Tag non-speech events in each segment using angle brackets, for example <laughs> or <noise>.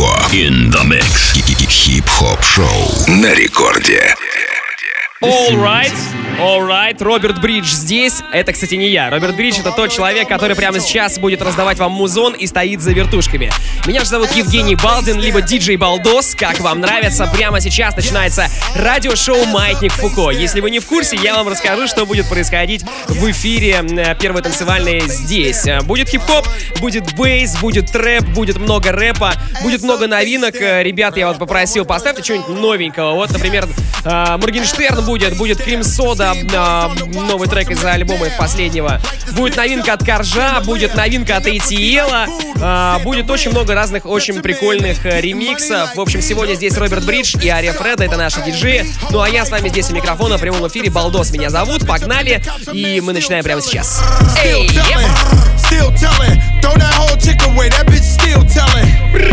Фуко. In the mix. Хип-хоп шоу на рекорде. All right. Alright, Роберт Бридж здесь. Это, кстати, не я. Роберт Бридж — это тот человек, который прямо сейчас будет раздавать вам музон и стоит за вертушками. Меня же зовут Евгений Балдин, либо диджей Балдос, как вам нравится. Прямо сейчас начинается радиошоу «Маятник Фуко». Если вы не в курсе, я вам расскажу, что будет происходить в эфире э, первой танцевальной здесь. Будет хип-хоп, будет бейс, будет трэп, будет много рэпа, будет много новинок. Э, ребят, я вот попросил, поставьте что-нибудь новенького. Вот, например, э, Моргенштерн будет, будет Крим Сода, э, новый трек из альбома их последнего. Будет новинка от Коржа, будет новинка от ATL, э, будет очень много разных очень прикольных э, ремиксов. В общем, сегодня здесь Роберт Бридж и Ария Фреда, это наши диджеи. Ну а я с вами здесь у микрофона в прямом эфире. Балдос меня зовут, погнали, и мы начинаем прямо сейчас. Эй, Still telling, throw that whole chick away, that bitch still telling,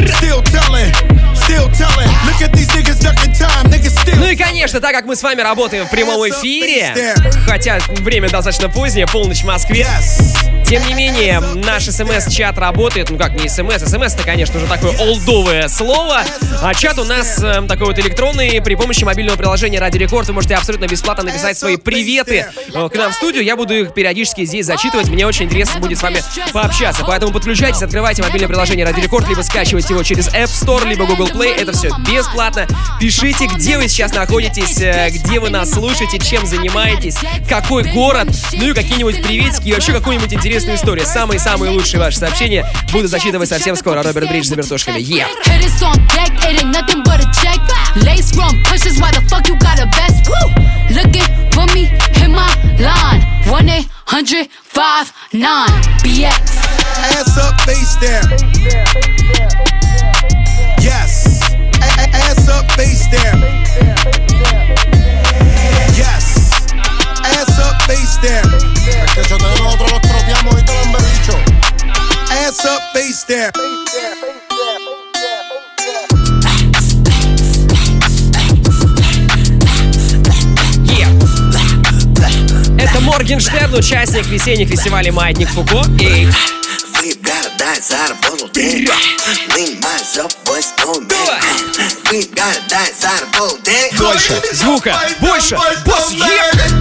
still telling, Ну и конечно, так как мы с вами работаем в прямом эфире, хотя время достаточно позднее, полночь в Москве, тем не менее, наш смс-чат работает, ну как не смс, смс это, конечно, уже такое олдовое слово, а чат у нас э, такой вот электронный, при помощи мобильного приложения Ради Рекорд вы можете абсолютно бесплатно написать свои приветы э, к нам в студию, я буду их периодически здесь зачитывать, мне очень интересно будет с вами пообщаться, поэтому подключайтесь, открывайте мобильное приложение Ради Рекорд, либо скачивайте его через App Store, либо Google Play, это все бесплатно, пишите, где вы сейчас находитесь, э, где вы нас слушаете, чем занимаетесь, какой город, ну и какие-нибудь приветики и вообще какую-нибудь интересную историю. Самые-самые лучшие ваши сообщения буду зачитывать совсем скоро. Роберт Бридж за вертушками. Yeah. Lace run pushes, why the fuck you got a vest? Woo! Looking for me, hit my line. 1 800 59 BX. Ass up, face down. Ass up, face down. Yes. Ass up, face down. Es que yo tenemos nosotros los tropeamos y te lo han dicho. Ass up, face down. Yeah. Это Моргенштерн, участник весенних фестивалей «Маятник Фуко». И out of bottle tank. Lean myself, what's on Давай. Больше звука, больше бас, yeah.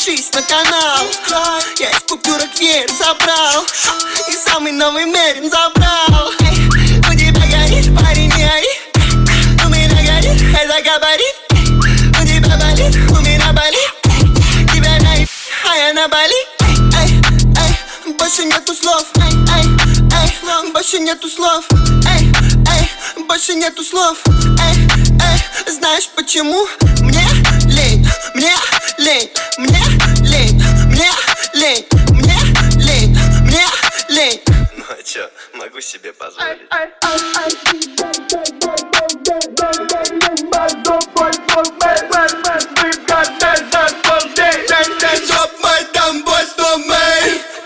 Подпишись на канал. Я из купюрок веер забрал. И самый новый мерин забрал. У тебя горит, парень, не ори У меня горит, это габарит. У тебя болит, у меня болит. Тебя на а я на Бали. Эй, эй, больше нету слов. Эй, эй, эй, больше нету слов. Эй, эй, больше нету слов. Эй, эй, знаешь почему? Мне мне лень, мне лень, мне лень, мне лень, мне лень. Ну а чё, могу себе позволить.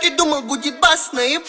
Ты думал, будет бас на еб-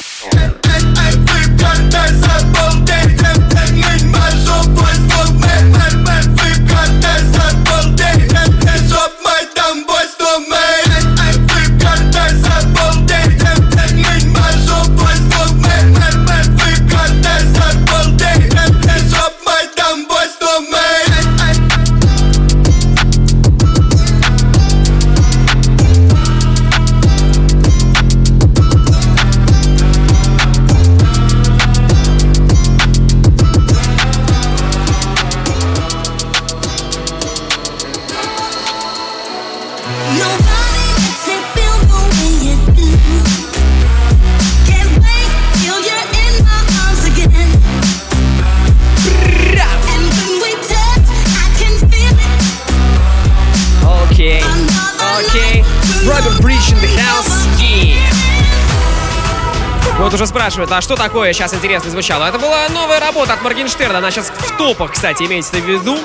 уже спрашивают, а что такое сейчас интересно звучало? Это была новая работа от Моргенштерна, она сейчас в топах, кстати, имеется в виду.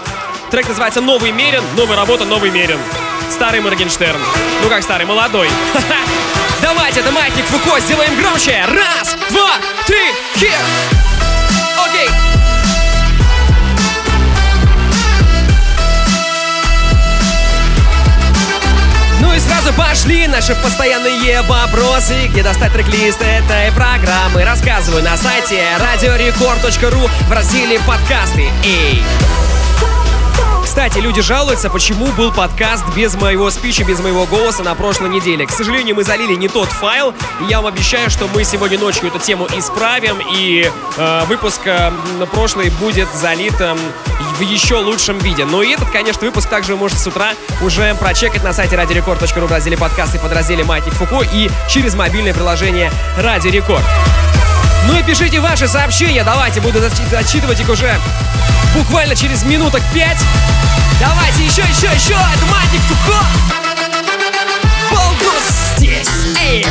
Трек называется «Новый Мерин», новая работа «Новый Мерин». старый Моргенштерн. Ну как старый, молодой. <laughs> Давайте, это Маятник Фуко, сделаем громче. Раз, два, три, here. Сразу пошли наши постоянные вопросы. Где достать трек-лист этой программы? Рассказываю на сайте radiorecord.ru в разделе подкасты Эй! Кстати, люди жалуются, почему был подкаст без моего спича, без моего голоса на прошлой неделе. К сожалению, мы залили не тот файл. И я вам обещаю, что мы сегодня ночью эту тему исправим. И э, выпуск э, прошлый будет залит э, в еще лучшем виде. Но и этот, конечно, выпуск также вы можете с утра уже прочекать на сайте radiorecord.ru в разделе подкасты под разделе Маятник Фуко и через мобильное приложение Радио Рекорд. Ну и пишите ваши сообщения. Давайте, буду зачи- зачитывать их уже буквально через минуток пять. Давайте еще, еще, еще. Это Маятник Фуко. Полгос здесь. Эй!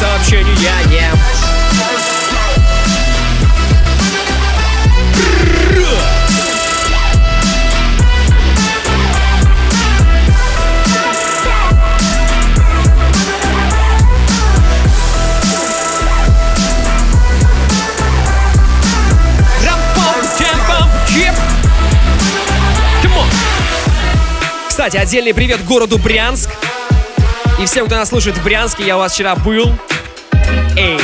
Сообщения. On. Кстати, отдельный привет городу Брянск. И всем, кто нас слушает в Брянске, я у вас вчера был. Эй!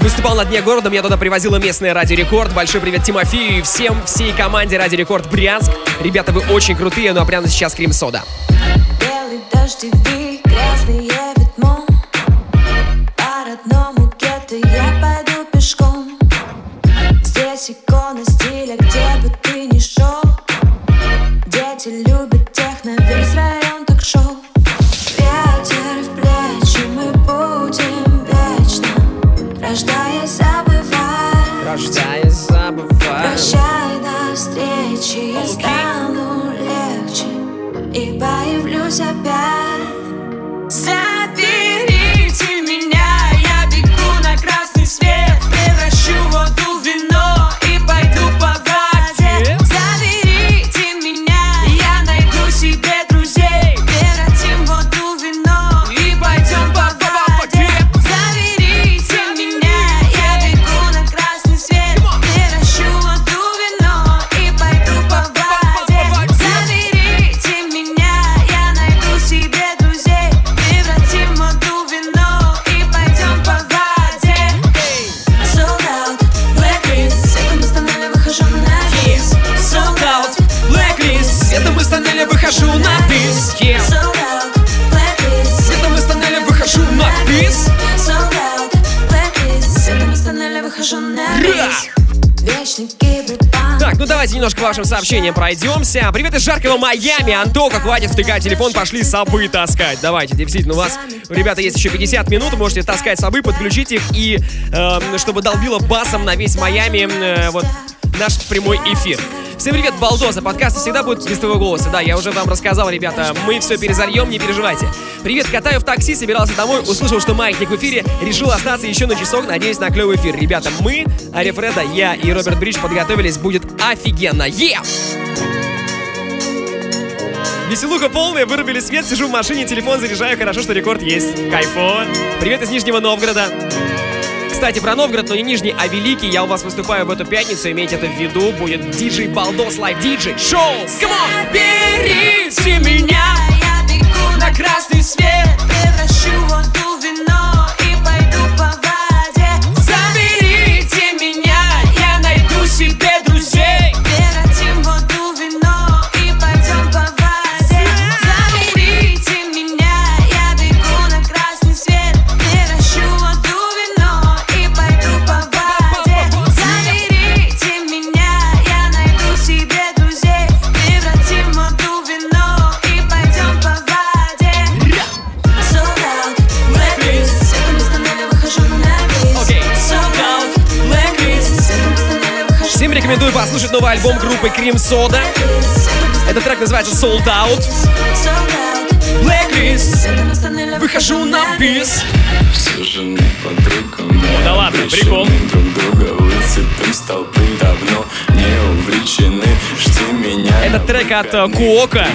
Выступал на дне города, меня туда привозила местная Радио Рекорд. Большой привет Тимофею и всем, всей команде Радио Рекорд Брянск. Ребята, вы очень крутые, ну а прямо сейчас Крим Сода. Белый дождевик, грязные тоннеля выхожу на бис. Светом из тоннеля выхожу на бис. Светом из тоннеля выхожу на бис Вечный киберпанк Так, ну давайте немножко вашим сообщениям пройдемся. Привет из жаркого Майами. Антоха, хватит втыкать телефон, пошли собы таскать. Давайте, действительно, у вас, у ребята, есть еще 50 минут, можете таскать собы, подключить их и, эм, чтобы долбило басом на весь Майами, э, вот, наш прямой эфир. Всем привет, балдосы. Подкасты всегда будут без твоего голоса. Да, я уже вам рассказал, ребята. Мы все перезальем, не переживайте. Привет, катаю в такси, собирался домой, услышал, что маятник в эфире, решил остаться еще на часок, надеюсь на клевый эфир. Ребята, мы, Арифреда, я и Роберт Бридж подготовились, будет офигенно. Е! Веселуха полная, вырубили свет, сижу в машине, телефон заряжаю, хорошо, что рекорд есть. Кайфон. Привет из Нижнего Новгорода. Кстати, про Новгород, но не Нижний, а Великий. Я у вас выступаю в эту пятницу, имейте это в виду. Будет диджей Балдос Лайв Диджей Шоу. Берите меня, я бегу на красный свет Превращу воду рекомендую послушать новый альбом группы Cream Soda. Этот трек называется Sold Out. Blacklist. Выхожу на бис. О, да ладно, прикол. Друг друга выцепим столпы давно не увлечены. Жди меня. Этот трек от э, Куока.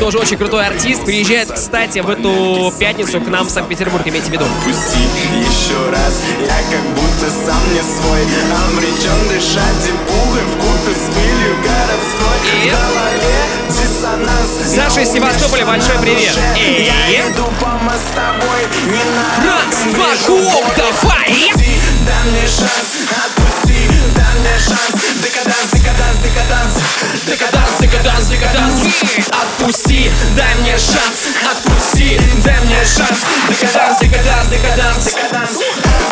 Тоже очень крутой артист. Приезжает, кстати, в эту пятницу к нам в Санкт-Петербург, имейте в виду. Пусти еще раз, я как будто сам не свой Обречен дышать пургой в купе с пылью городской И? В голове диссонанс Саша из Севастополя, большой привет. И? Я иду по мостовой, не на Раз, два, куок, давай! Отпусти, дай мне шанс, отпусти, дай мне шанс. Декаданс, декаданс, декаданс Декаданс, декаданс, декаданс. Отпусти, дай мне шанс Отпусти, дай мне шанс. Декаданс, декаданс, декаданс Декаданс,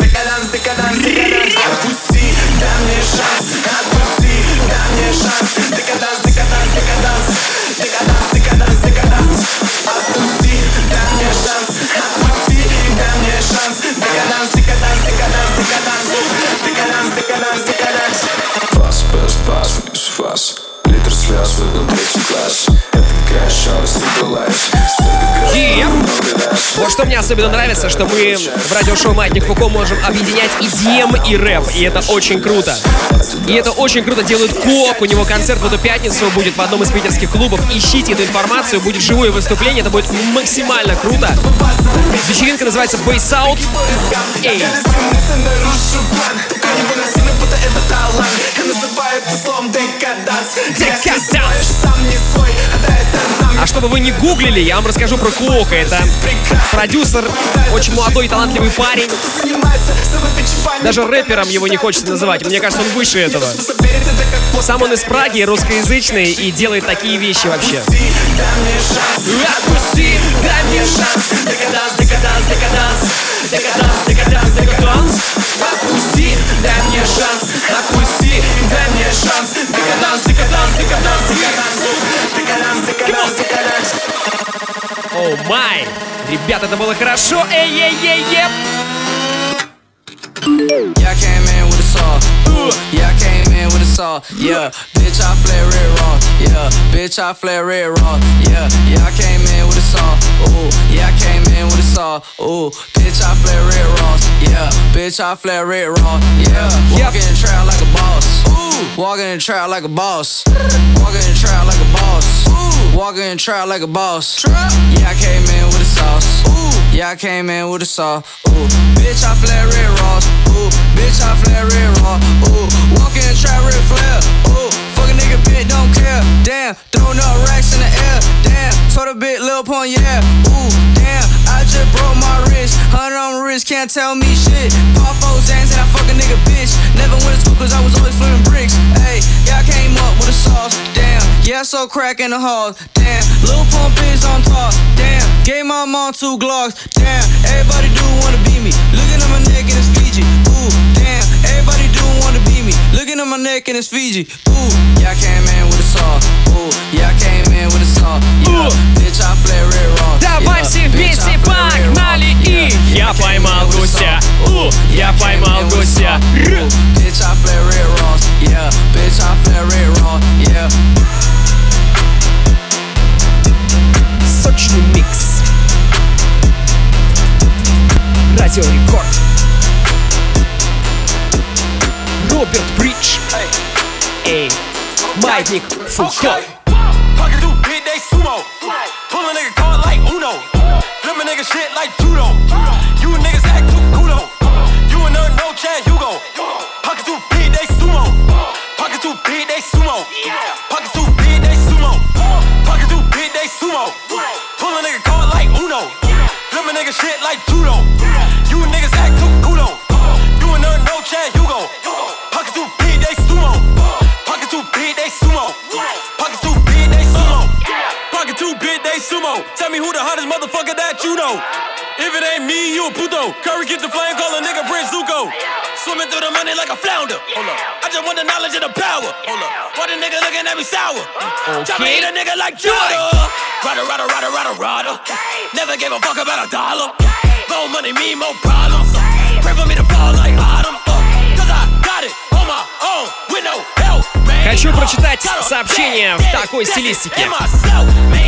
декаданс, декаданс, декаданс. Отпусти, дай мне шанс Отпусти, дай мне шанс. Декаданс, декаданс, декаданс Пас, пас, пас, минус фас Литр слез в этот третий класс. Это а Вот что мне особенно нравится, что мы в радиошоу Маятник Фуко можем объединять и DM, и рэп, и это очень круто. И это очень круто делает Кок, у него концерт в эту пятницу будет в одном из питерских клубов. Ищите эту информацию, будет живое выступление, это будет максимально круто. Вечеринка называется Bass Out. Эй, а чтобы вы не гуглили, я вам расскажу про Куока. Это продюсер, очень молодой и талантливый парень. Даже рэпером его не хочется называть. Мне кажется, он выше этого. Сам он из Праги, русскоязычный, и делает такие вещи вообще. Дай мне шанс Отпусти, дай мне шанс Декаданс, декаданс, декаданс, декаданс Декаданс, О май! Ребят, это было хорошо! Эй-ей-ей-ей! Yeah, I came in with a saw. Yeah, I came in with a saw. Yeah, bitch, I flare red raw. Yeah, bitch, I flare red raw. Yeah, yeah, I came in with a saw. Ooh, yeah, I came in with a saw. Ooh, bitch, I flare red raw. Yeah, bitch, I flare red raw. Yeah, walking in the trap like a boss. Ooh, walking in the trap like a boss. Walking in the trap like a boss. Ooh, walking in the trap like a boss. Yeah, I came in with a sauce. Yeah, I came in with a saw. Ooh, bitch, I flare red raw. Ooh, bitch, I flare red raw. Ooh, walking in trap red flare. Ooh, fuck a nigga, bitch, don't care. Damn, throwing up racks in the air. Damn, told a bit, Lil Pun, yeah. Ooh, damn, I just broke my wrist. Hundred on my wrist, can't tell me shit. Pop four Zans and I fuck a nigga, bitch. Never went to school cause I was always flipping bricks. Hey, yeah, I came up with a sauce. Damn, yeah, I so crack in the halls. Damn, Lil Pump is on top. Damn, gave my mom two Glocks. Damn, everybody do wanna be me. Looking at my neck and it's Fiji. Ooh, damn, everybody do wanna be me. Looking at my neck and it's Fiji. Ooh, yeah, I came in with a saw. Ooh, yeah, I came in with a saw. Yeah, bitch, I flare red raw. Давай Yeah, все bitch, I вместе flare red raw. погнали и Yeah, я came поймал in with a гуся. saw. У, Ooh, я yeah, I came поймал in with a гуся. saw. Ooh, Bitch, I flare red raws. Yeah, Звучный микс. Радио Рекорд. Роберт Бридж. Эй, Майдник Фухо. Pulling nigga card like Uno. Flip a nigga shit like Judo. A puto. Curry get the flame, call a nigga Prince Zuko. Swimming through the money like a flounder. Hold up. I just want the knowledge and the power. Hold up. Why the nigga looking at me sour? Try me eat a nigga like Jordan. Rada, rada, rada, rada, rada. Never gave a fuck about a dollar. More money, me, more problems. Pray for me to fall like autumn. Хочу прочитать сообщение в такой стилистике.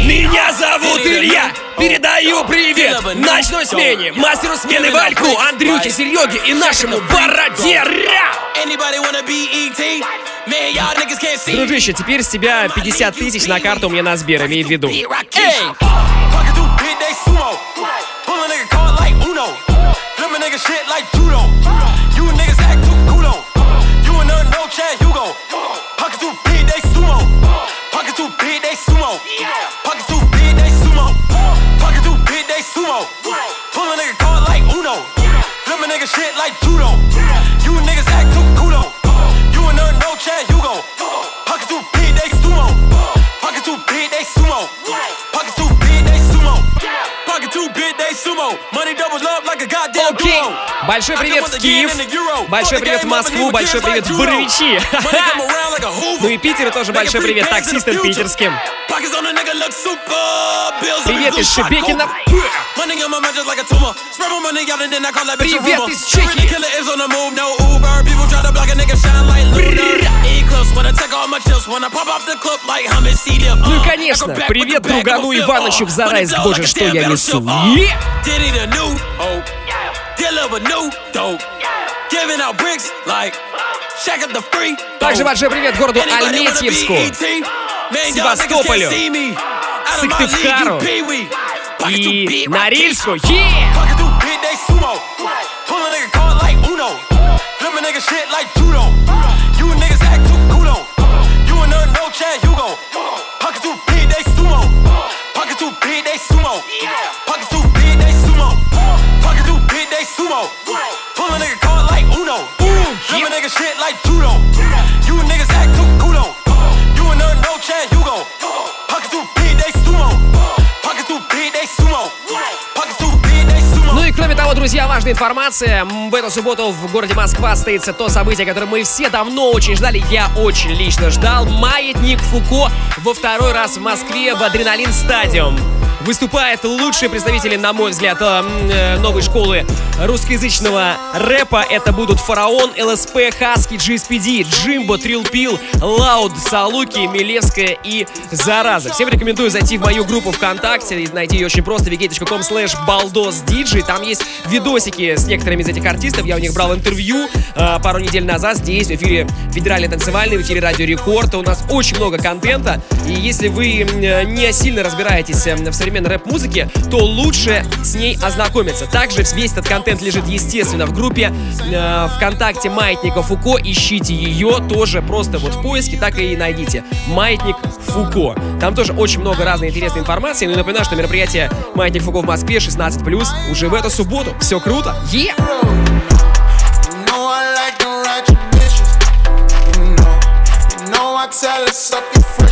Меня зовут Илья. Передаю привет ночной смене, мастеру смены Вальку, Андрюхе, Сереге и нашему бороде. Ра! Anybody wanna be ET? Man, y'all niggas can't see. Дружище, теперь с тебя 50 тысяч на карту мне на Сбер, имей в виду. Эй! Pocket too big, they sumo. Pull a nigga card like Uno. Flip a nigga shit like judo. You duo. Большой привет в Киев. Большой привет в Москву. Большой привет в Боровичи. Ну и Питеру тоже большой привет таксистам питерским. Привет из Шебекина. Привет из Чехии. Ну и конечно, привет другану Иванычу в Зарайск, боже, что я несу. Е! Также большой привет городу Альметьевску, Севастополю, Сыктывкару и Норильску. Е! Pull a nigga card like Uno. Flip a nigga shit like judo. Важная информация. В эту субботу в городе Москва состоится то событие, которое мы все давно очень ждали. Я очень лично ждал. Маятник Фуко во второй раз в Москве в Адреналин Стадиум. Выступают лучшие представители, на мой взгляд, э, э, новой школы русскоязычного рэпа. Это будут Фараон, ЛСП, Хаски, GSPD, Джимбо, Трилпил, Лауд, Салуки, Милевская и Зараза. Всем рекомендую зайти в мою группу ВКонтакте и найти ее очень просто wiki.com slash baldosdj. Там есть видосики с некоторыми из этих артистов. Я у них брал интервью э, пару недель назад здесь, в эфире Федеральный танцевальный, в эфире Радио Рекорд. У нас очень много контента. И если вы не сильно разбираетесь э, в современной рэп-музыке, то лучше с ней ознакомиться. Также весь этот контент лежит, естественно, в группе э, ВКонтакте Маятника Фуко. Ищите ее тоже просто вот в поиске, так и найдите. Маятник Фуко. Там тоже очень много разной интересной информации. Ну и напоминаю, что мероприятие Маятник Фуко в Москве 16+, уже в эту субботу. Все круто. Е! You know I like them ratchet bitches. You know, you know I tell her suck it fresh,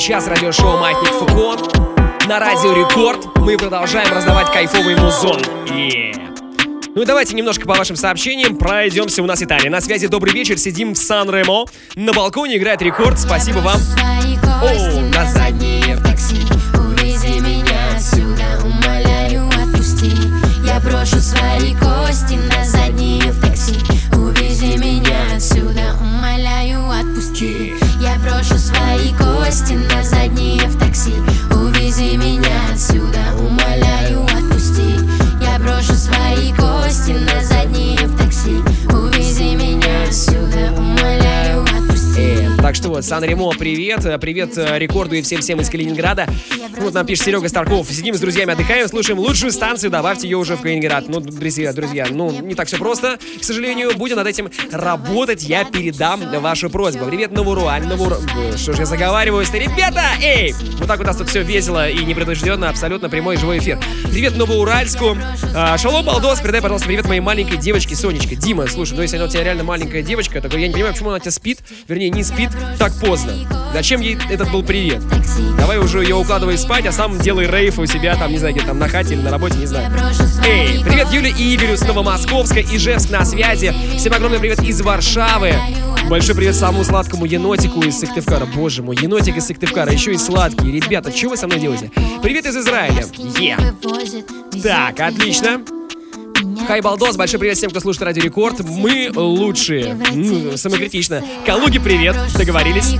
сейчас радиошоу «Маятник Фуко» на Радио Рекорд. Мы продолжаем раздавать кайфовый музон. Yeah. Ну и давайте немножко по вашим сообщениям пройдемся. У нас Италия. На связи добрый вечер. Сидим в Сан-Ремо. На балконе играет рекорд. Спасибо вам. О, на заднее такси. Увези меня отсюда, умоляю, отпусти Я брошу свои кости на задние свои кости на задние в такси Увези меня отсюда, умоляю, отпусти Я брошу свои кости на задние в такси Увези меня отсюда, умоляю, отпусти Так что вот, Сан-Ремо, привет. Э, Привет э, рекорду и всем-всем из Калининграда. Вот нам пишет Серега Старков. Сидим с друзьями, отдыхаем, слушаем лучшую станцию, добавьте ее уже в Калининград. Ну, друзья, друзья, ну, не так все просто. К сожалению, будем над этим работать. Я передам вашу просьбу. Привет, Новуруаль, Новур... э, Что ж я заговариваюсь-то? Ребята, эй! Вот так у нас тут все весело и непредубежденно, абсолютно прямой живой эфир. Привет Новоуральску. А, Шалом, Балдос, передай, пожалуйста, привет моей маленькой девочке Сонечке. Дима, слушай, ну если она у тебя реально маленькая девочка, то я не понимаю, почему она у тебя спит, вернее, не спит так поздно. Зачем ей этот был привет? Давай уже ее укладывай спать, а сам делай рейф у себя, там, не знаю, где там на хате или на работе, не знаю. Эй, привет Юле и Игорю с Новомосковска, Ижевск на связи. Всем огромный привет из Варшавы. Большой привет самому сладкому енотику из Сыктывкара. Боже мой, енотик из Сыктывкара, еще и сладкий. Ребята, что вы со мной делаете? Привет из Израиля. Е. Так, отлично. Хай Балдос, большой привет всем, кто слушает Радио Рекорд. Мы лучшие. Ну, самокритично. Калуги, привет. Договорились.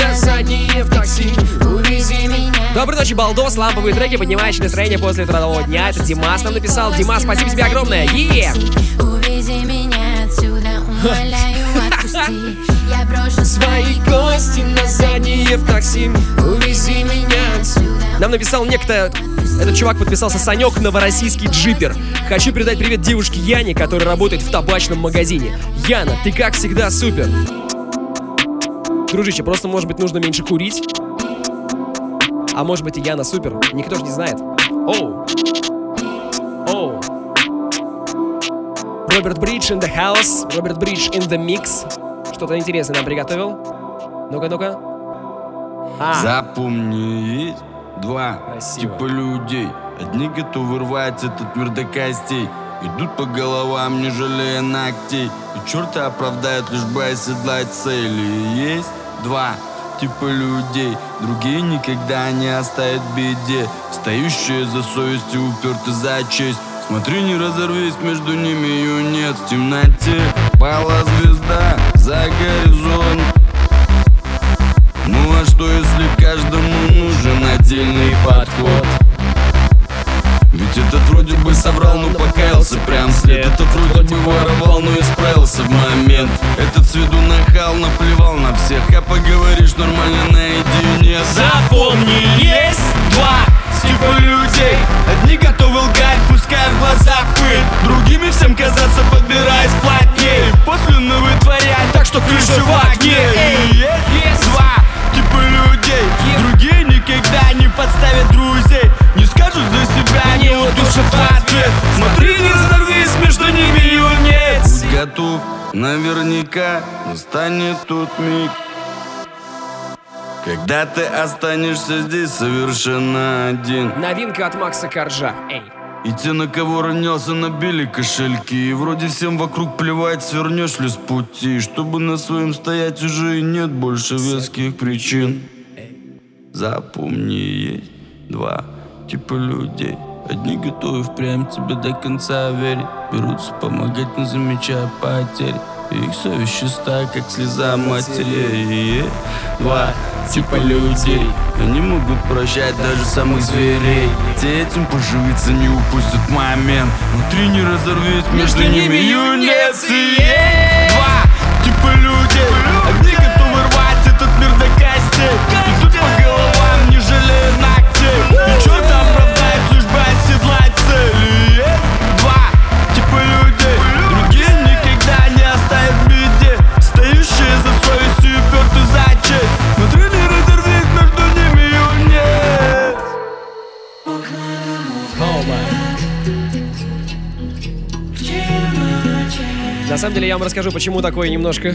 На задние в такси. Увези меня Доброй ночи, Балдос. Ламповые треки, поднимающие настроение после трудового дня. Это Димас нам написал. Димас, спасибо тебе огромное. Е! Увези меня отсюда, умоляю, отпусти Я брошу свои кости на задние в такси. Увези меня отсюда Нам написал некто, этот чувак подписался Санек, новороссийский джипер. Хочу передать привет девушке Яне, которая работает в табачном магазине. Яна, ты как всегда супер. Дружище, просто может быть нужно меньше курить. А может быть и Яна супер. Никто же не знает. Оу. Оу. Роберт Бридж in the house. Роберт Бридж in the mix. Что-то интересное нам приготовил. Ну-ка, ну-ка. А, Запомни, есть два Спасибо. типа людей. Одни готовы рвать этот мир до костей. Идут по головам, не жалея ногтей. И черта оправдают, лишь бы оседлать цели. Есть два типа людей. Другие никогда не оставят в беде. Стоящие за совесть и уперты за честь. Смотри, не разорвись, между ними ее нет. В темноте пала звезда за горизонт. Ну а что если каждому нужен отдельный подход? Ведь этот вроде бы соврал, но покаялся прям след. Этот вроде бы воровал, но исправился в момент. Этот с виду нахал, наплевал на всех. А поговоришь нормально наедине Запомни, есть два типа людей. Одни готовы лгать, пускай в глаза пыль. Другими всем казаться, подбираясь плотнее. После вытворять, так что крыша в огне. Есть два типа людей. Другие никогда не подставят друзей. Не скажут за себя, не удушат в ответ Смотри, не разорвись, между ними Будь готов, наверняка настанет тот миг когда ты останешься здесь совершенно один. Новинка от Макса Коржа. Эй. И те, на кого ронялся, набили кошельки. И вроде всем вокруг плевать, свернешь ли с пути Чтобы на своем стоять уже и нет больше веских причин Запомни, есть два типа людей. Одни готовы впрямь тебе до конца верить. Берутся помогать, не замечая потерь. Их совесть чиста, как слеза матери. Два типа людей. Они могут прощать даже самых зверей. Те этим поживиться не упустят момент. Внутри не разорвись между ними юнец. и. Два типа людей. Одни готовы рвать этот мир до костей жалея ногтей И черта оправдает лишь бы цели Есть Два типа людей Другие никогда не оставят беде Стоящие за совестью и упертый за честь Внутри не разорвись между ними юнец На самом деле я вам расскажу, почему такой немножко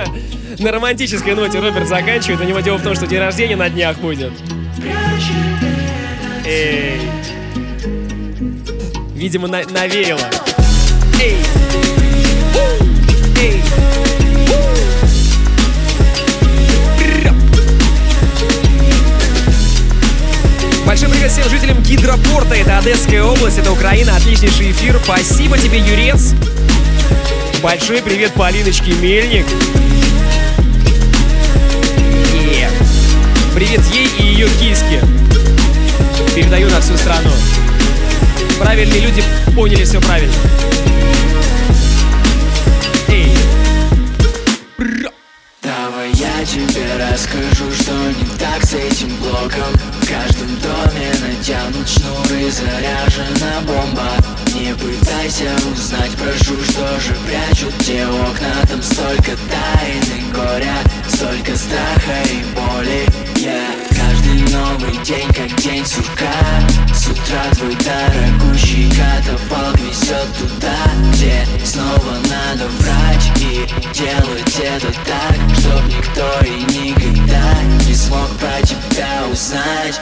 <laughs> на романтической ноте Роберт заканчивает. У него дело в том, что день рождения на днях будет. Эй. Видимо, на- навеяло. Эй. Эй. Большой привет всем жителям Гидропорта. Это Одесская область, это Украина. Отличнейший эфир. Спасибо тебе, Юрец. Большой привет Полиночке Мельник. Привет ей и ее киске. Передаю на всю страну. Правильные люди поняли все правильно. Эй. Давай я тебе расскажу, что не так с этим блоком В каждом доме натянут шнуры, заряжена бомба Не пытайся узнать, прошу, что же прячут те окна? Там столько тайн и горя, столько страха и боли. Я каждый новый день, как день сурка. С утра твой дорогущий катафалк несет туда Где снова надо врать и делать это так Чтоб никто и никогда не смог про тебя узнать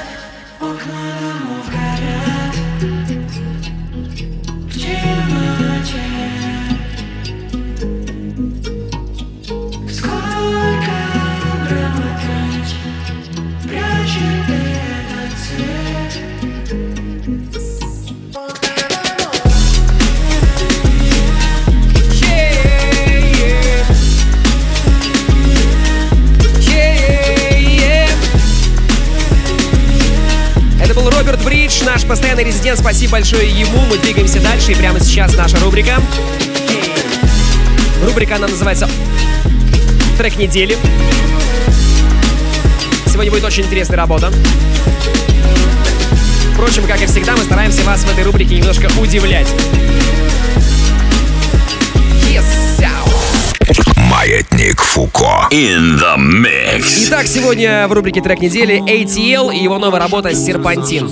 наш постоянный резидент. Спасибо большое ему. Мы двигаемся дальше. И прямо сейчас наша рубрика. Рубрика, она называется «Трек недели». Сегодня будет очень интересная работа. Впрочем, как и всегда, мы стараемся вас в этой рубрике немножко удивлять. Yes. Маятник Фуко. In the mix. Итак, сегодня в рубрике «Трек недели» ATL и его новая работа «Серпантин».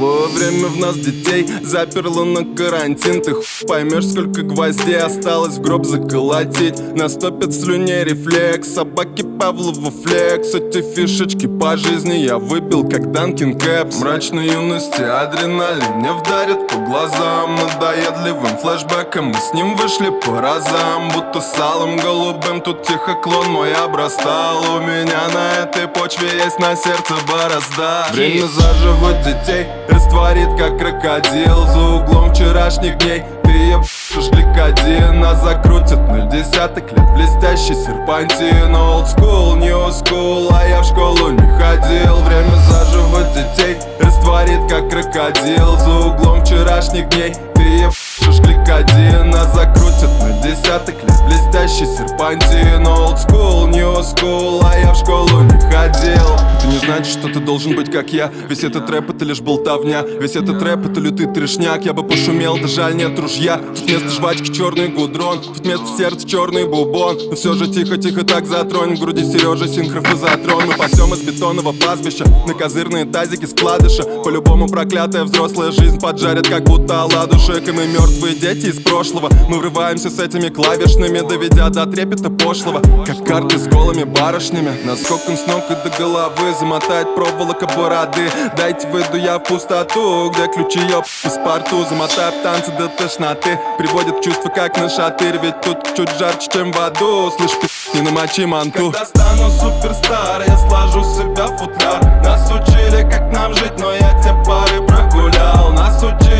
Злое время в нас детей заперло на карантин. Ты хуй поймешь, сколько гвоздей осталось в гроб заколотить. Наступят слюне рефлекс, собаки Павлова флекс. Эти фишечки по жизни я выбил, как Данкин Кэпс. Мрачной юности адреналин мне вдарит по глазам. Надоедливым флешбеком мы с ним вышли по разам. Будто салом голубым тут тихо клон мой обрастал. У меня на этой почве есть на сердце борозда. Время заживать детей растворит как крокодил. За углом вчерашних дней ты ебашь гликодин Нас закрутят ноль десяток лет блестящий серпантин. Old school, new school, а я в школу не ходил. Время заживать детей растворит как крокодил. За углом вчерашних дней ты ебашь гликодин Нас закрутят ноль десяток лет. Блестящий серпантин Old school, new school, а я в школу не ходил. Это не значит, что ты должен быть как я. Весь этот рэп это лишь болтовня. Весь этот рэп это лютый трешняк. Я бы пошумел, да жаль нет ружья. Тут вместо жвачки черный гудрон Тут вместо сердца черный бубон. Но все же тихо-тихо так затронь. В груди Сережа синхрофазотрон Мы пасем из бетонного пастбища На козырные тазики складыша По-любому проклятая взрослая жизнь Поджарит как будто оладушек И мы мертвые дети из прошлого. Мы врываемся с этими клавишными Доведя до трепета пошлого. Как карты с голыми барышнями. Наскоком с ног и до головы Замотает проволока бороды. Дайте выйду я в пустоту Где ключи ёб из порту. Замотаю в танцы до тошноты. Приводит чувство как на шатырь. Ведь тут чуть жарче, чем в аду. Слышь, пи***, не намочи манту. Когда стану суперстар, я сложу с себя футляр. Нас учили, как нам жить, но я те пары прогулял. Нас учили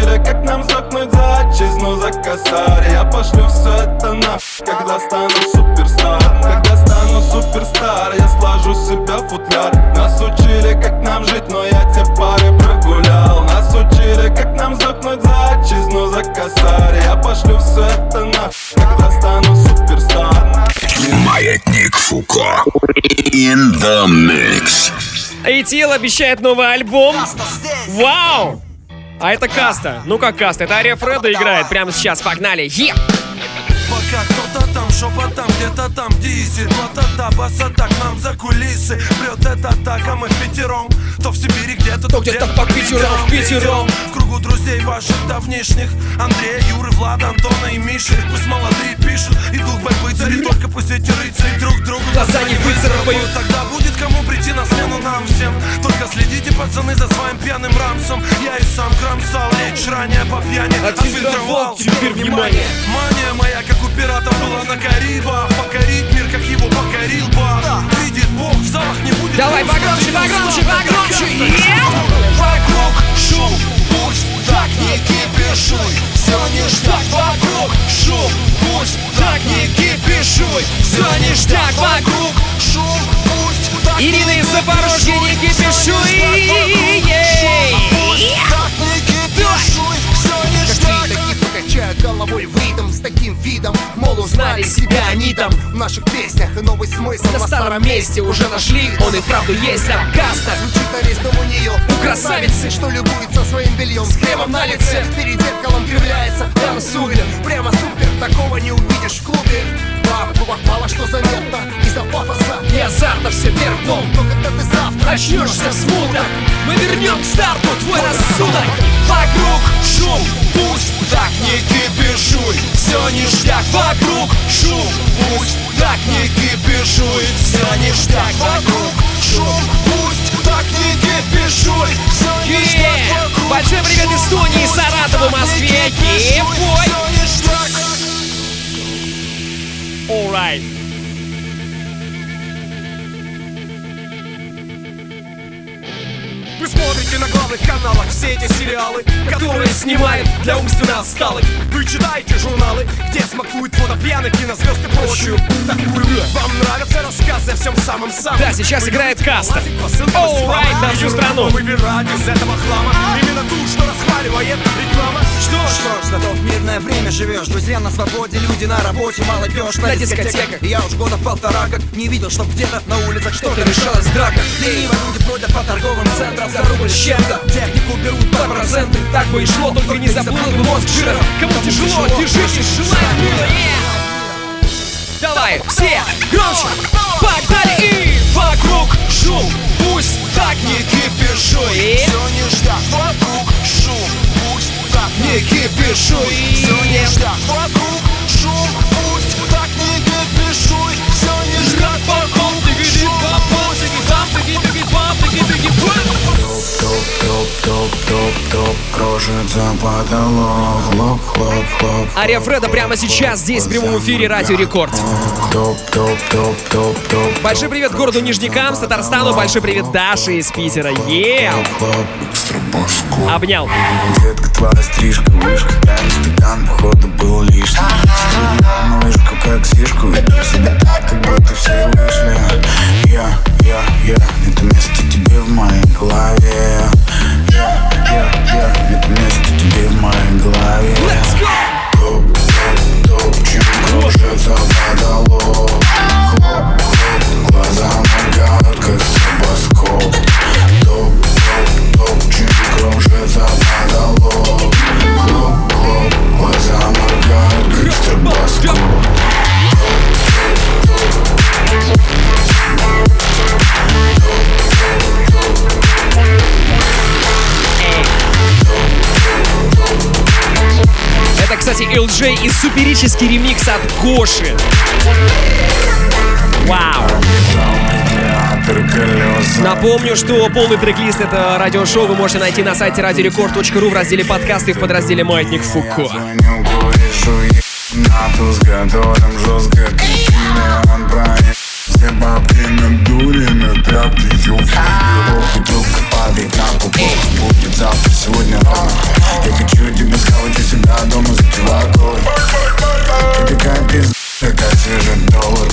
Чизну за косарь. Я пошлю все это на Когда стану суперстар. Когда стану суперстар Я сложу себя в футляр. Нас учили, как нам жить, но я те пары прогулял. Нас учили, как нам сдохнуть за Чизну за косарь. Я пошлю все это на Когда стану суперстар. Маятник Фуко. In the mix. Эйтил обещает новый альбом. Вау! А это Каста. Ну как Каста? Это Ария Фреда играет прямо сейчас. Погнали. Е! Пока кто-то шепотом, где-то там дизель Плата басата к нам за кулисы. Прет эта атака, мы пятером. То в Сибири где-то, то где-то по пятером пятером. В кругу друзей ваших давнишних. Андрея, Юры, Влада, Антона и Миши Пусть молодые пишут, и дух борьбы царит Только пусть эти рыцари друг другу Глаза не выцарапают. Тогда будет кому прийти на смену нам всем. Только следите, пацаны, за своим пьяным рамсом. Я и сам кромсал речь ранее по пьяни. Отфильтровал, теперь внимание. Мания моя, как у пиратов, была на Карибах Покорить мир, как его покорил Бах Видит Бог, в залах не будет Давай грустно, погромче, погромче, погромче. Как Вокруг шум, пусть так не кипишуй. Все ништяк вокруг шум, пусть так не кипишуй. Все ништяк вокруг шум, пусть так Ирина из Запорожья, не кипишуй. Ей! Себя они там В наших песнях и новый смысл На старом месте уже нашли, он и вправду есть там Каста. Звучит аристом у нее У красавицы. Что любуется своим бельем С кремом на лице Перед зеркалом кривляется Танцует Прямо супер Такого не увидишь в клубе Баб, бабах, мало что заметно Из-за пафоса И азарта все вверх дном. Но когда ты завтра Очнешься смутно Мы вернем к старту твой рассудок Вокруг шум, пусть так не кипишуй. Все ништяк вокруг шум, пусть так не кипишуй. Все ништяк вокруг шум, пусть так не кипишуй. Все ништяк вокруг Большой привет Эстонии, Саратову, Москве. Ебой! Alright. Вы смотрите на главных каналах все эти сериалы Которые снимают для умственно отсталых Вы читаете журналы, где смакуют фото пьяных и прочую. Такую Вам нравятся рассказы о всем самом самом. Да, сейчас играет Каста. Alright, на всю страну. Выбирать из этого хлама. Именно ту, что расхваливает реклама. Что ж, Что ж, зато в мирное время живешь. Друзья на свободе, люди на работе, молодежь на, На дискотеках. Я уж года полтора как не видел, чтоб где-то на улицах что-то решалось драка. Лениво люди бродят по торговым центрам. За рубль чем-то Технику берут под проценты. Так бы и шло, только не заплыл бы мозг жиром Кому тяжело, держитесь, желаю мира. Давай, все, громче, погнали. И вокруг шум. Пусть так не кипишуй. И? Все ништяк. Вокруг шум. Пусть так не кипишуй. Все ништяк. Вокруг шум. Пусть так не кипишуй. Все ништяк Кружится потолок Хлоп, хлоп, хлоп Ария Фреда прямо сейчас здесь в прямом эфире Радио Рекорд. Большой привет городу Нижнекамск, Татарстану Большой привет Даше из Питера. Е! Обнял. Детка, твоя стрижка, вышка стакан, походу, был лишний. Вышку, как сишку Веду себя так, как будто все вышли. Я, я, я Это место тебе в моей голове. Я, Это место тебе в моей голове Топ, топ, топ Чем кружится потолок Хлоп, хлоп Глаза моргают, как стробоскоп Топ, топ, топ Чем кружится потолок Хлоп, хлоп Глаза моргают, как стробоскоп Это, кстати, LJ и суперический ремикс от Гоши. Вау. Напомню, что полный трек-лист это радиошоу вы можете найти на сайте радиорекорд.ру в разделе подкасты в подразделе Маятник Фуко. Я хочу себя дома за Ты такая пизда, такая свежая доллар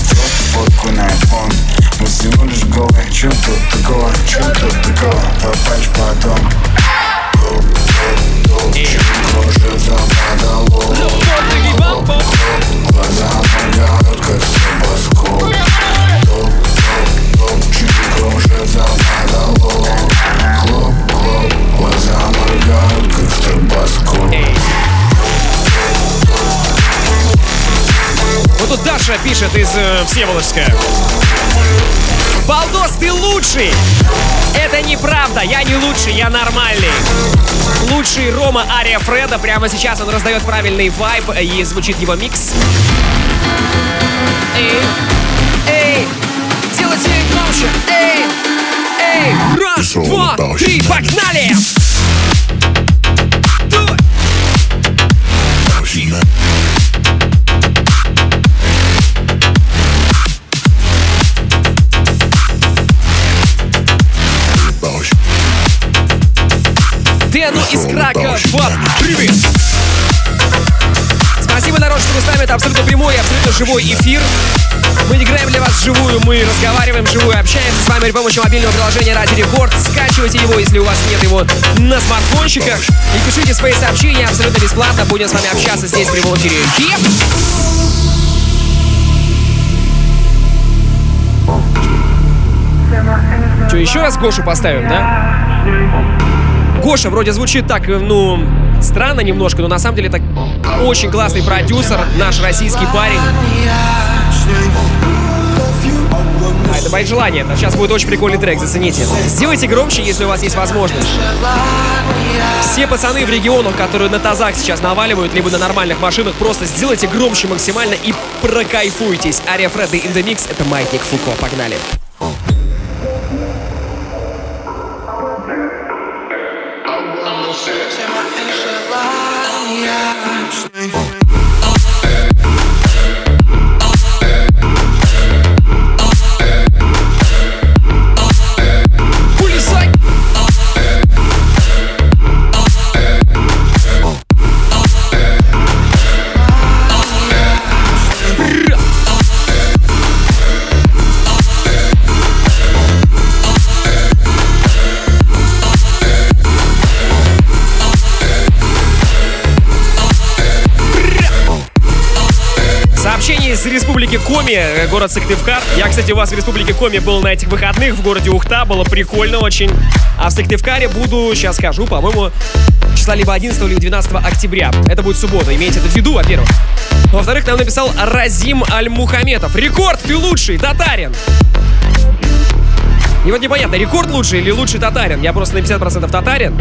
фотку на iPhone Мы всего лишь голые. Чё тут такого, чё тут такого? Попасть потом пишет из э, Всеволожска. Балдос, ты лучший! Это неправда, я не лучший, я нормальный. Лучший Рома Ария Фреда. Прямо сейчас он раздает правильный вайб и звучит его микс. Эй, эй, делайте громче, эй, эй, раз, два, три, погнали! Дэну из Кракова. Привет! Спасибо, народ, что вы с нами. Это абсолютно прямой и абсолютно живой эфир. Мы играем для вас вживую, мы разговариваем вживую, общаемся с вами при помощи мобильного приложения Ради Рекорд. Скачивайте его, если у вас нет его на смартфончиках. И пишите свои сообщения абсолютно бесплатно. Будем с вами общаться здесь в прямом эфире. Еп! Что, еще раз Гошу поставим, да? Гоша вроде звучит так, э, ну, странно немножко, но на самом деле так очень классный продюсер, наш российский парень. А это мои желания. Это сейчас будет очень прикольный трек, зацените. Сделайте громче, если у вас есть возможность. Все пацаны в регионах, которые на тазах сейчас наваливают, либо на нормальных машинах, просто сделайте громче максимально и прокайфуйтесь. Ария Фредды in the Mix — это Маятник Фуко. Погнали. Вылезай! Коми, э, город Сыктывкар. Я, кстати, у вас в Республике Коми был на этих выходных в городе Ухта, было прикольно очень. А в Сыктывкаре буду, сейчас скажу, по-моему, числа либо 11 либо 12 октября. Это будет суббота, имейте это в виду, во-первых. Во-вторых, нам написал Разим Аль-Мухаметов. Рекорд, ты лучший, татарин! И вот непонятно, рекорд лучший или лучший татарин. Я просто на 50% татарин.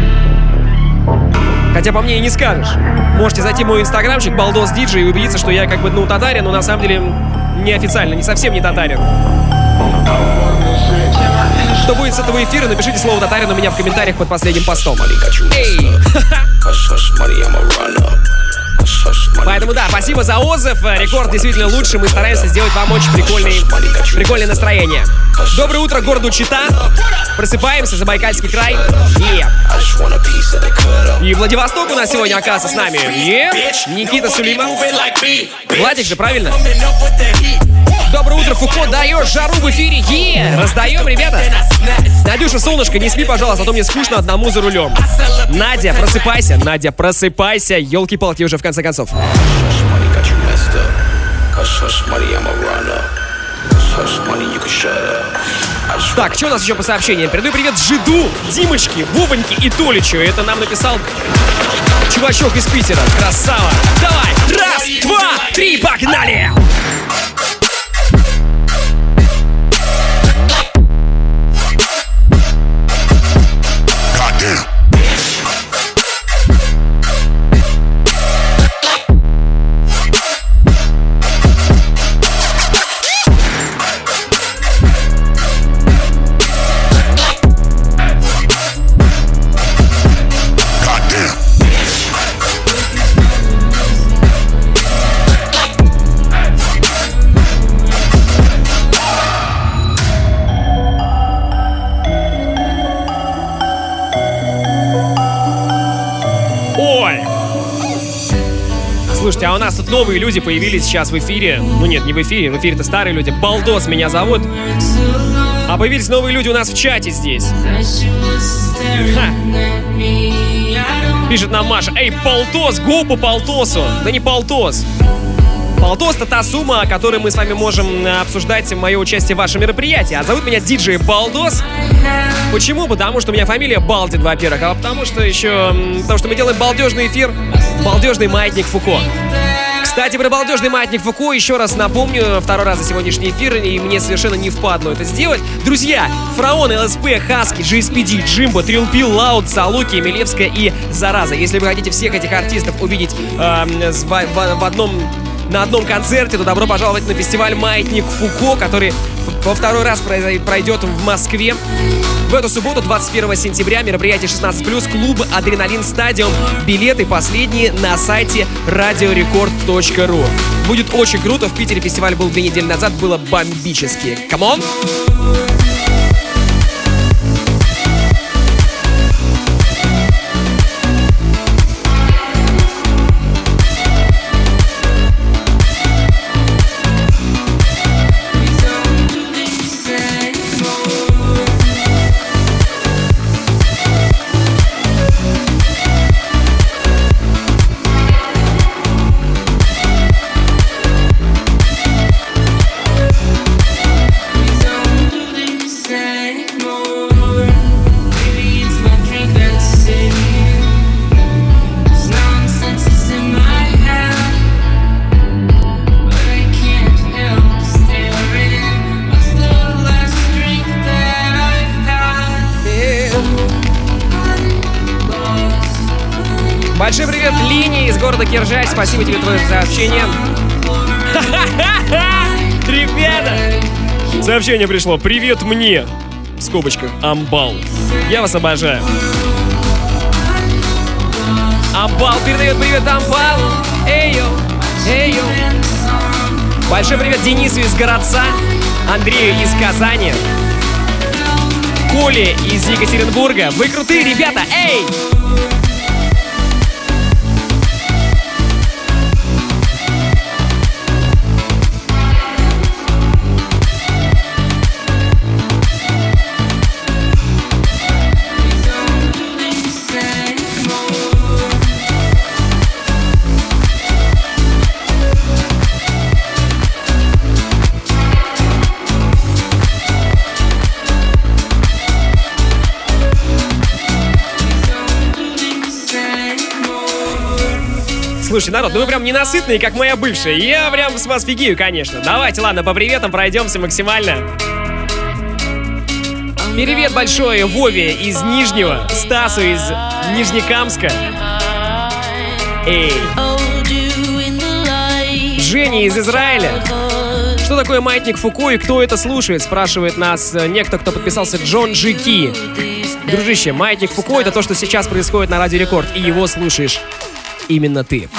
Хотя по мне и не скажешь. Можете зайти в мой инстаграмчик Балдос Диджей и убедиться, что я как бы, ну, татарин, но на самом деле неофициально, не совсем не татарин. Что будет с этого эфира, напишите слово татарин у меня в комментариях под последним постом. Эй! <laughs> Поэтому да, спасибо за отзыв. Рекорд действительно лучше. Мы стараемся сделать вам очень прикольный, прикольное настроение. Доброе утро городу Чита. Просыпаемся, Забайкальский край. Е. И Владивосток у нас сегодня оказывается с нами. Е. Никита Сулимов. Владик же, правильно? Доброе утро, Фуко, даешь жару в эфире. Е. Раздаем, ребята. Надюша, солнышко, не спи, пожалуйста, а то мне скучно одному за рулем. Надя, просыпайся. Надя, просыпайся. Елки-палки уже в конце концов. Так, что у нас еще по сообщениям? Передаю привет Жиду, Димочке, Вовоньке и Толичу. Это нам написал чувачок из Питера. Красава. Давай, раз, два, три, погнали! Yeah. Новые люди появились сейчас в эфире. Ну нет, не в эфире, в эфире-то старые люди. Балдос меня зовут. А появились новые люди у нас в чате здесь. Ха. Пишет нам Маша. Эй, Полтос, по Полтосу. Да не Полтос. Полтос это та сумма, о которой мы с вами можем э, обсуждать мое участие в вашем мероприятии. А зовут меня диджей Балдос. Почему? Потому что у меня фамилия Балдин, во-первых, а потому что еще... Потому что мы делаем балдежный эфир, балдежный маятник Фуко. Кстати, про балдежный маятник Фуко еще раз напомню, второй раз за сегодняшний эфир, и мне совершенно не впадло это сделать. Друзья, Фараон, ЛСП, Хаски, GSPD, Джимбо, Трилпи, Лаут, Салуки, Милевская и Зараза. Если вы хотите всех этих артистов увидеть э, в, в, в одном на одном концерте, то добро пожаловать на фестиваль «Маятник Фуко», который во второй раз пройдет в Москве. В эту субботу, 21 сентября, мероприятие 16+, клуб «Адреналин Стадиум». Билеты последние на сайте radiorecord.ru. Будет очень круто. В Питере фестиваль был две недели назад, было бомбически. Come on! Большой Сообщение пришло. Привет мне. В скобочках. Амбал. Я вас обожаю. Амбал передает привет Амбал. Эй-йо. Эй-йо. Большой привет Денису из городца. Андрею из Казани. Коле из Екатеринбурга. Вы крутые ребята. Эй! Народ, ну вы прям ненасытные, как моя бывшая. Я прям с вас фигею, конечно. Давайте, ладно, по приветам пройдемся максимально. Привет большой Вове из Нижнего, Стасу из Нижнекамска. Эй. Женя из Израиля. Что такое маятник Фуко и кто это слушает? Спрашивает нас э, некто, кто подписался Джон Джи Ки. Дружище, маятник Фуко это то, что сейчас происходит на Радио Рекорд, и его слушаешь именно ты.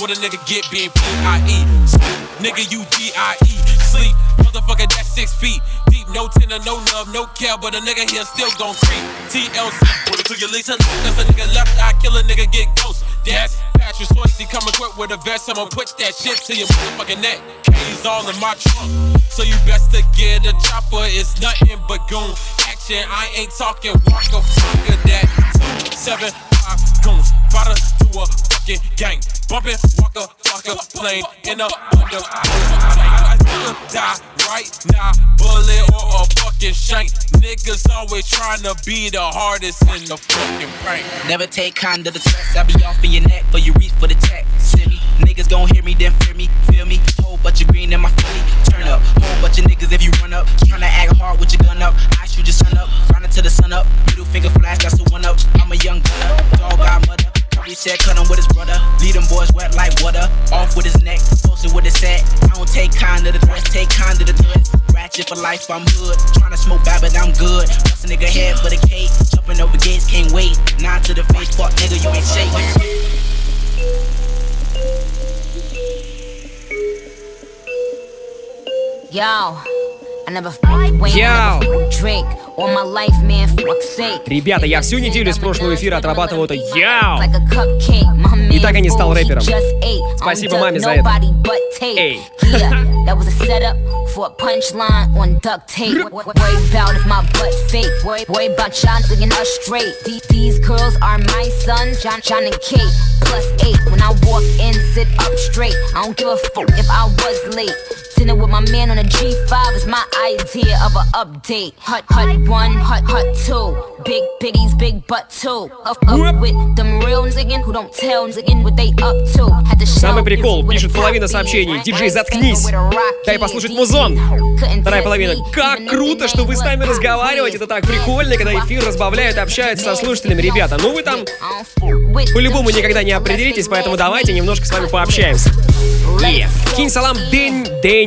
What a nigga get being P-I-E. Nigga, you D-I-E. Sleep, motherfucker, that's six feet. Deep, no tender, no love, no care, but a nigga here still gon' creep. TLC, put it to your lease. That's a nigga left eye, kill a nigga, get ghost. That's Patrick Swayze, come equipped with a vest. I'ma put that shit to your motherfucking neck. K's all in my trunk. So you best to get a chopper, it's nothing but goon action. I ain't talking walk a fuck of that. Two, seven, goons, brought her to a fucking gang. Bumping a Walker, plane in a wonder. I could die right now, bullet or a fucking shank. Niggas always trying to be the hardest in the fucking paint. Never take kind to the threats. I be off in your neck, for you reach for the tech. Send me. Niggas gon' hear me, then fear me, feel me. Whole bunch of green in my feet, turn up. Whole bunch of niggas if you run up. Tryna act hard with your gun up. I shoot your turn up, run to the sun up. Middle finger flash, that's the one up. I'm a young gunner, dog got mother. He said, cut him with his brother. Lead them boys wet like water. Off with his neck, posted with his set. I don't take kind of the dress, take kind of the threats. Ratchet for life, I'm hood. Tryna smoke bad, but I'm good. Bust a nigga head for the cake. Jumping over gates, can't wait. Nine to the face, fuck nigga, you ain't safe. Yo never fuck Wayne, I never fuck Drake. All my life, man, fuck sake. Ребята, я всю неделю с прошлого эфира отрабатывал это Яу! Like a cupcake, my man И так и не стал fool, he рэпером. just ate. Спасибо On маме duck, за это. nobody but tape. Эй. <laughs> Yeah, that was a setup for a punchline on duct tape. Worry about if my butt fake. Worry, worry about y'all thinking us straight. These, these girls are my sons, John, John and Kate. Plus eight. When I walk in, sit up straight. I don't give a fuck if I was late. Dinner with my man on a G5 is my idea of a update. Hut, hut one, hut, hut two. Big biggies, big butt two. Up, up with them real niggas who don't tell niggas what they up to. Had to Самый прикол, пишет половина сообщений. Диджей, заткнись. Дай послушать музон. Вторая половина. Как круто, что вы с нами разговариваете. Это так прикольно, когда эфир разбавляют, общаются со слушателями. Ребята, ну вы там по-любому никогда не определитесь, поэтому давайте немножко с вами пообщаемся. И кинь салам Дэн,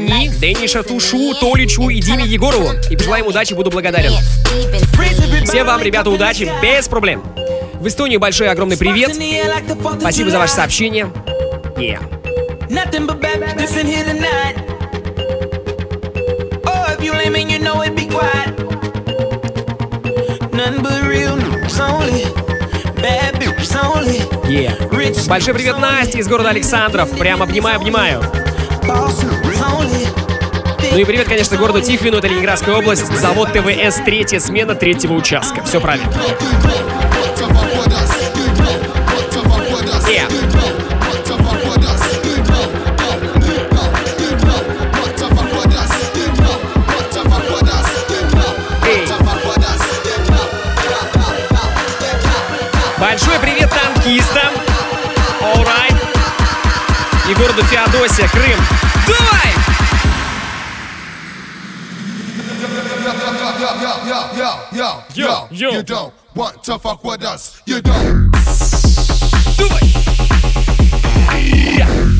Дэнни, Дэнни Шатушу, Толичу и Диме Егорову. И пожелаем удачи, буду благодарен. Всем вам, ребята, удачи, без проблем. В Эстонии большой огромный привет. Спасибо за ваше сообщение. Yeah. Nothing but bad bitches in here tonight. Oh, if you lame and you know it, be quiet. Nothing but real news only. Bad bitches only. Yeah. Большой привет Насте из города Александров. Прям обнимаю, Ну и привет, конечно, городу Тихвину, это Ленинградская область, завод ТВС, третья смена третьего участка. Все правильно. Феодосия, Крым. Давай! Yo, yo, yo, you don't want to fuck with us. You don't. Show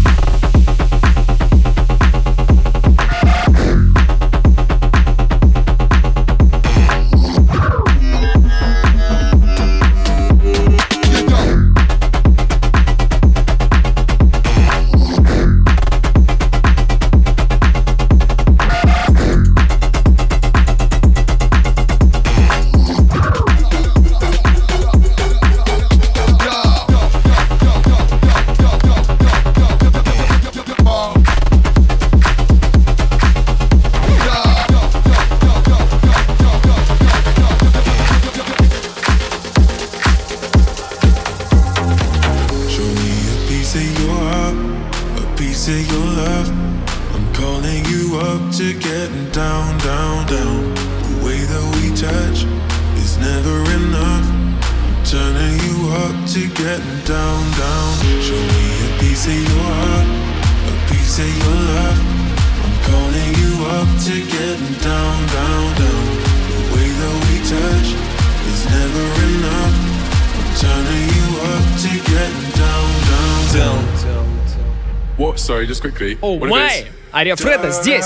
О, май! Ария Фреда здесь.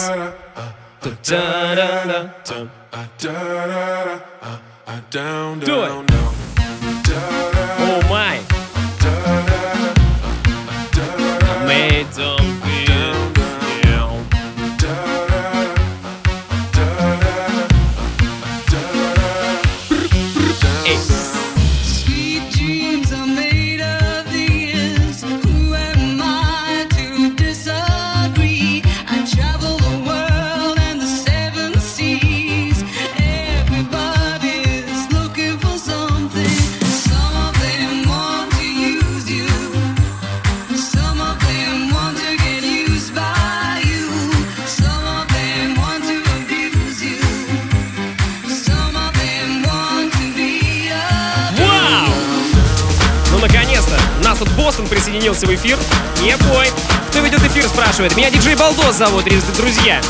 Присоединился в эфир. Не бой! Кто ведет эфир, спрашивает. Меня диджей Балдос зовут, друзья.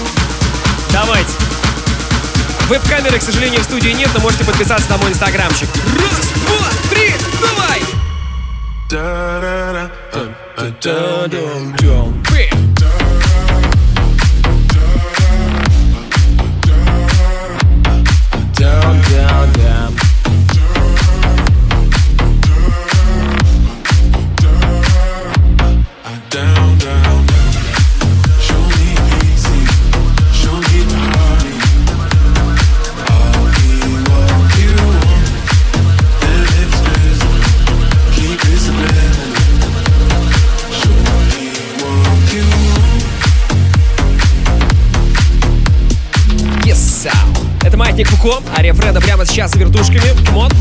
Давайте. Веб-камеры, к сожалению, в студии нет, но можете подписаться на мой инстаграмчик. Раз, два, три, давай! Маятник Фуко, Ария Фреда прямо сейчас с вертушками. Мод.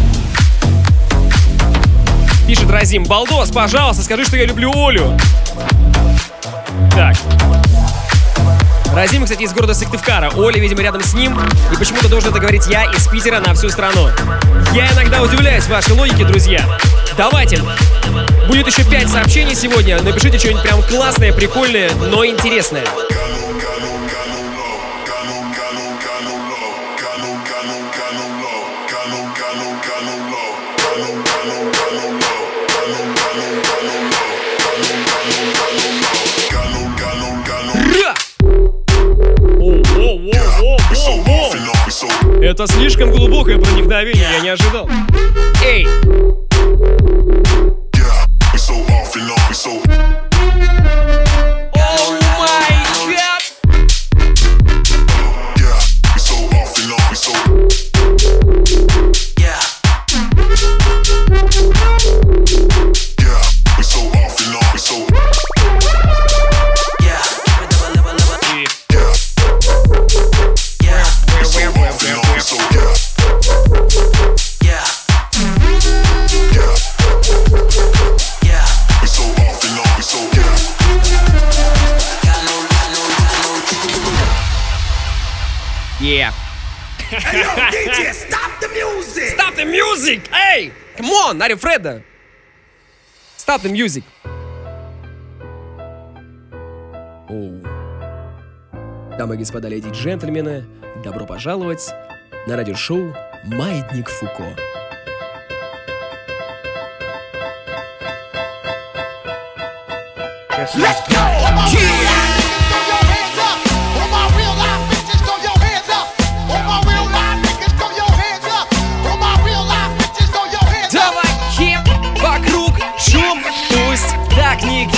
Пишет Разим. Балдос, пожалуйста, скажи, что я люблю Олю. Так. Разим, кстати, из города Сыктывкара. Оля, видимо, рядом с ним. И почему-то должен это говорить я из Питера на всю страну. Я иногда удивляюсь вашей логике, друзья. Давайте. Будет еще 5 сообщений сегодня. Напишите что-нибудь прям классное, прикольное, но интересное. Это слишком глубокое проникновение, я не ожидал. Эй! О Come on, Ари Фреда! Stop the music! Оу. Дамы и господа, леди и джентльмены, добро пожаловать на радиошоу «Маятник Фуко». Let's go! Давай,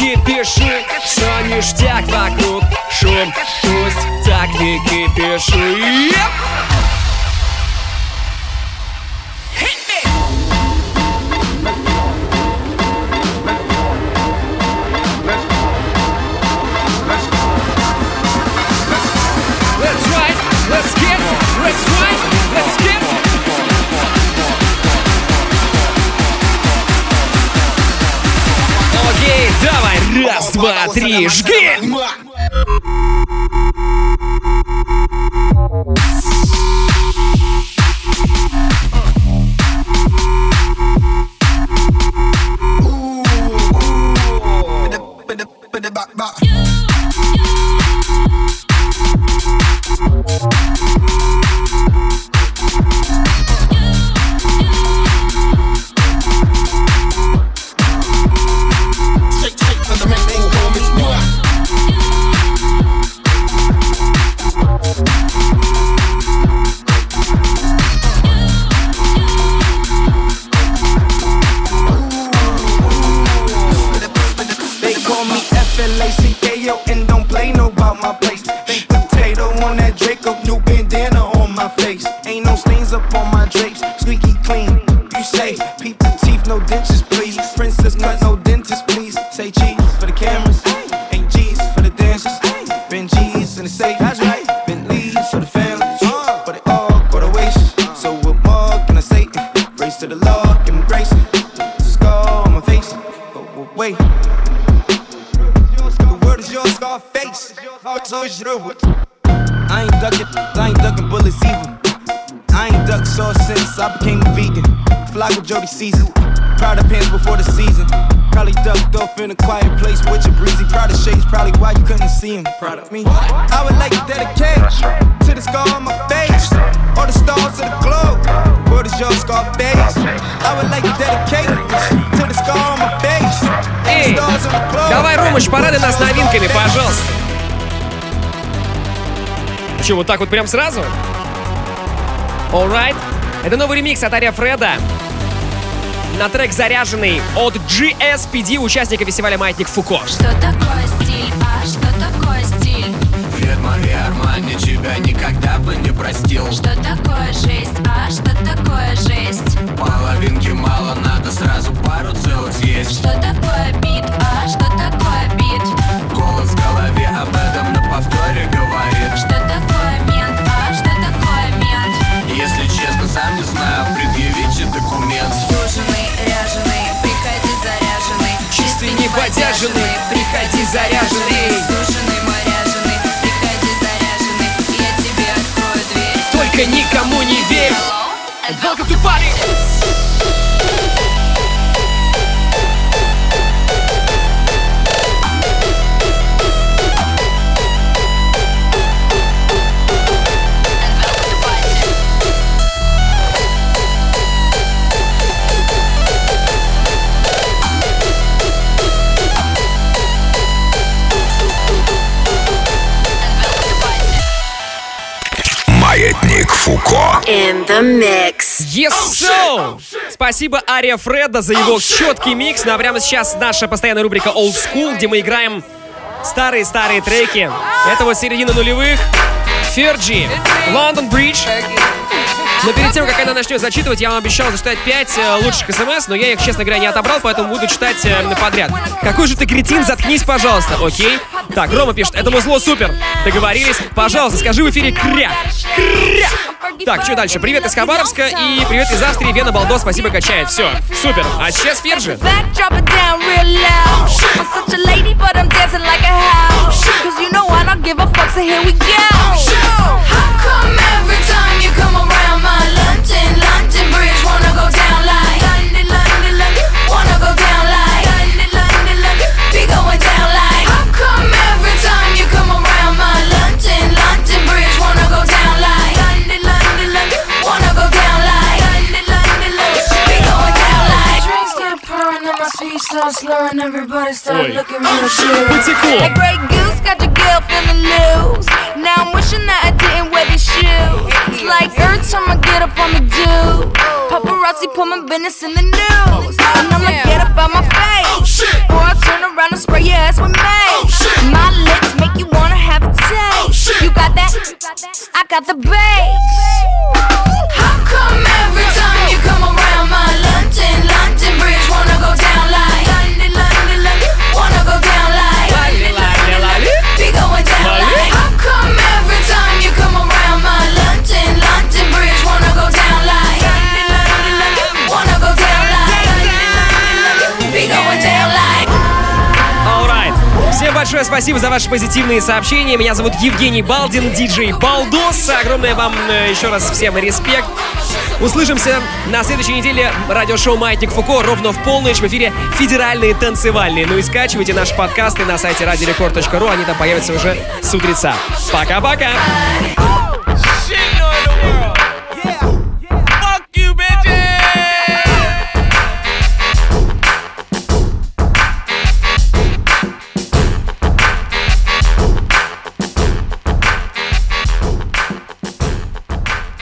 кипиши Все ништяк вокруг шум, пусть так не кипиши Еп! Раз, два, три, жги! Так вот прям сразу? Alright. Это новый ремикс от Ария Фреда. На трек заряженный от GSPD, участника фестиваля «Маятник Фуко». Что такое стиль, а что такое стиль? Фирма Армани тебя никогда бы не простил Что такое жесть, а что такое жесть? Половинки мало, надо сразу пару целых съесть Что такое бит, а что такое подяженный, приходи заряженный. Сушеный, моряженный, приходи заряженный Я тебе открою дверь. Только никому не верь. And welcome to party! Фуко. In the mix. Yes, so! Спасибо Ария Фреда за его четкий микс. Ну а прямо сейчас наша постоянная рубрика Old School, где мы играем старые-старые треки. Это вот середина нулевых. Ферджи, Лондон Бридж. Но перед тем, как она начнет зачитывать, я вам обещал зачитать 5 лучших смс, но я их, честно говоря, не отобрал, поэтому буду читать э, подряд. Какой же ты кретин, заткнись, пожалуйста, окей? Так, Рома пишет, этому зло супер. Договорились? Пожалуйста, скажи в эфире кря. Кря. Так, что дальше? Привет из Хабаровска и привет из Австрии. Вена Балдо, спасибо, качает. Все, супер. А сейчас Ферджи. and everybody started Oi. looking real <laughs> chill. Cool. That grey goose got your girl feeling loose. Now I'm wishing that I didn't wear these shoes. It's like every time I get up on the do. Paparazzi put my business in the news. And I'ma get up out my oh, face. Or I turn around and spray your ass with mace. Oh, my lips make you wanna have a taste. Oh, you got that? I got the bass. Большое спасибо за ваши позитивные сообщения. Меня зовут Евгений Балдин, диджей Балдос. Огромное вам э, еще раз всем респект. Услышимся на следующей неделе. Радиошоу «Маятник Фуко» ровно в полночь в эфире «Федеральные танцевальные». Ну и скачивайте наши подкасты на сайте радиорекорд.ру. Они там появятся уже с утреца. Пока-пока!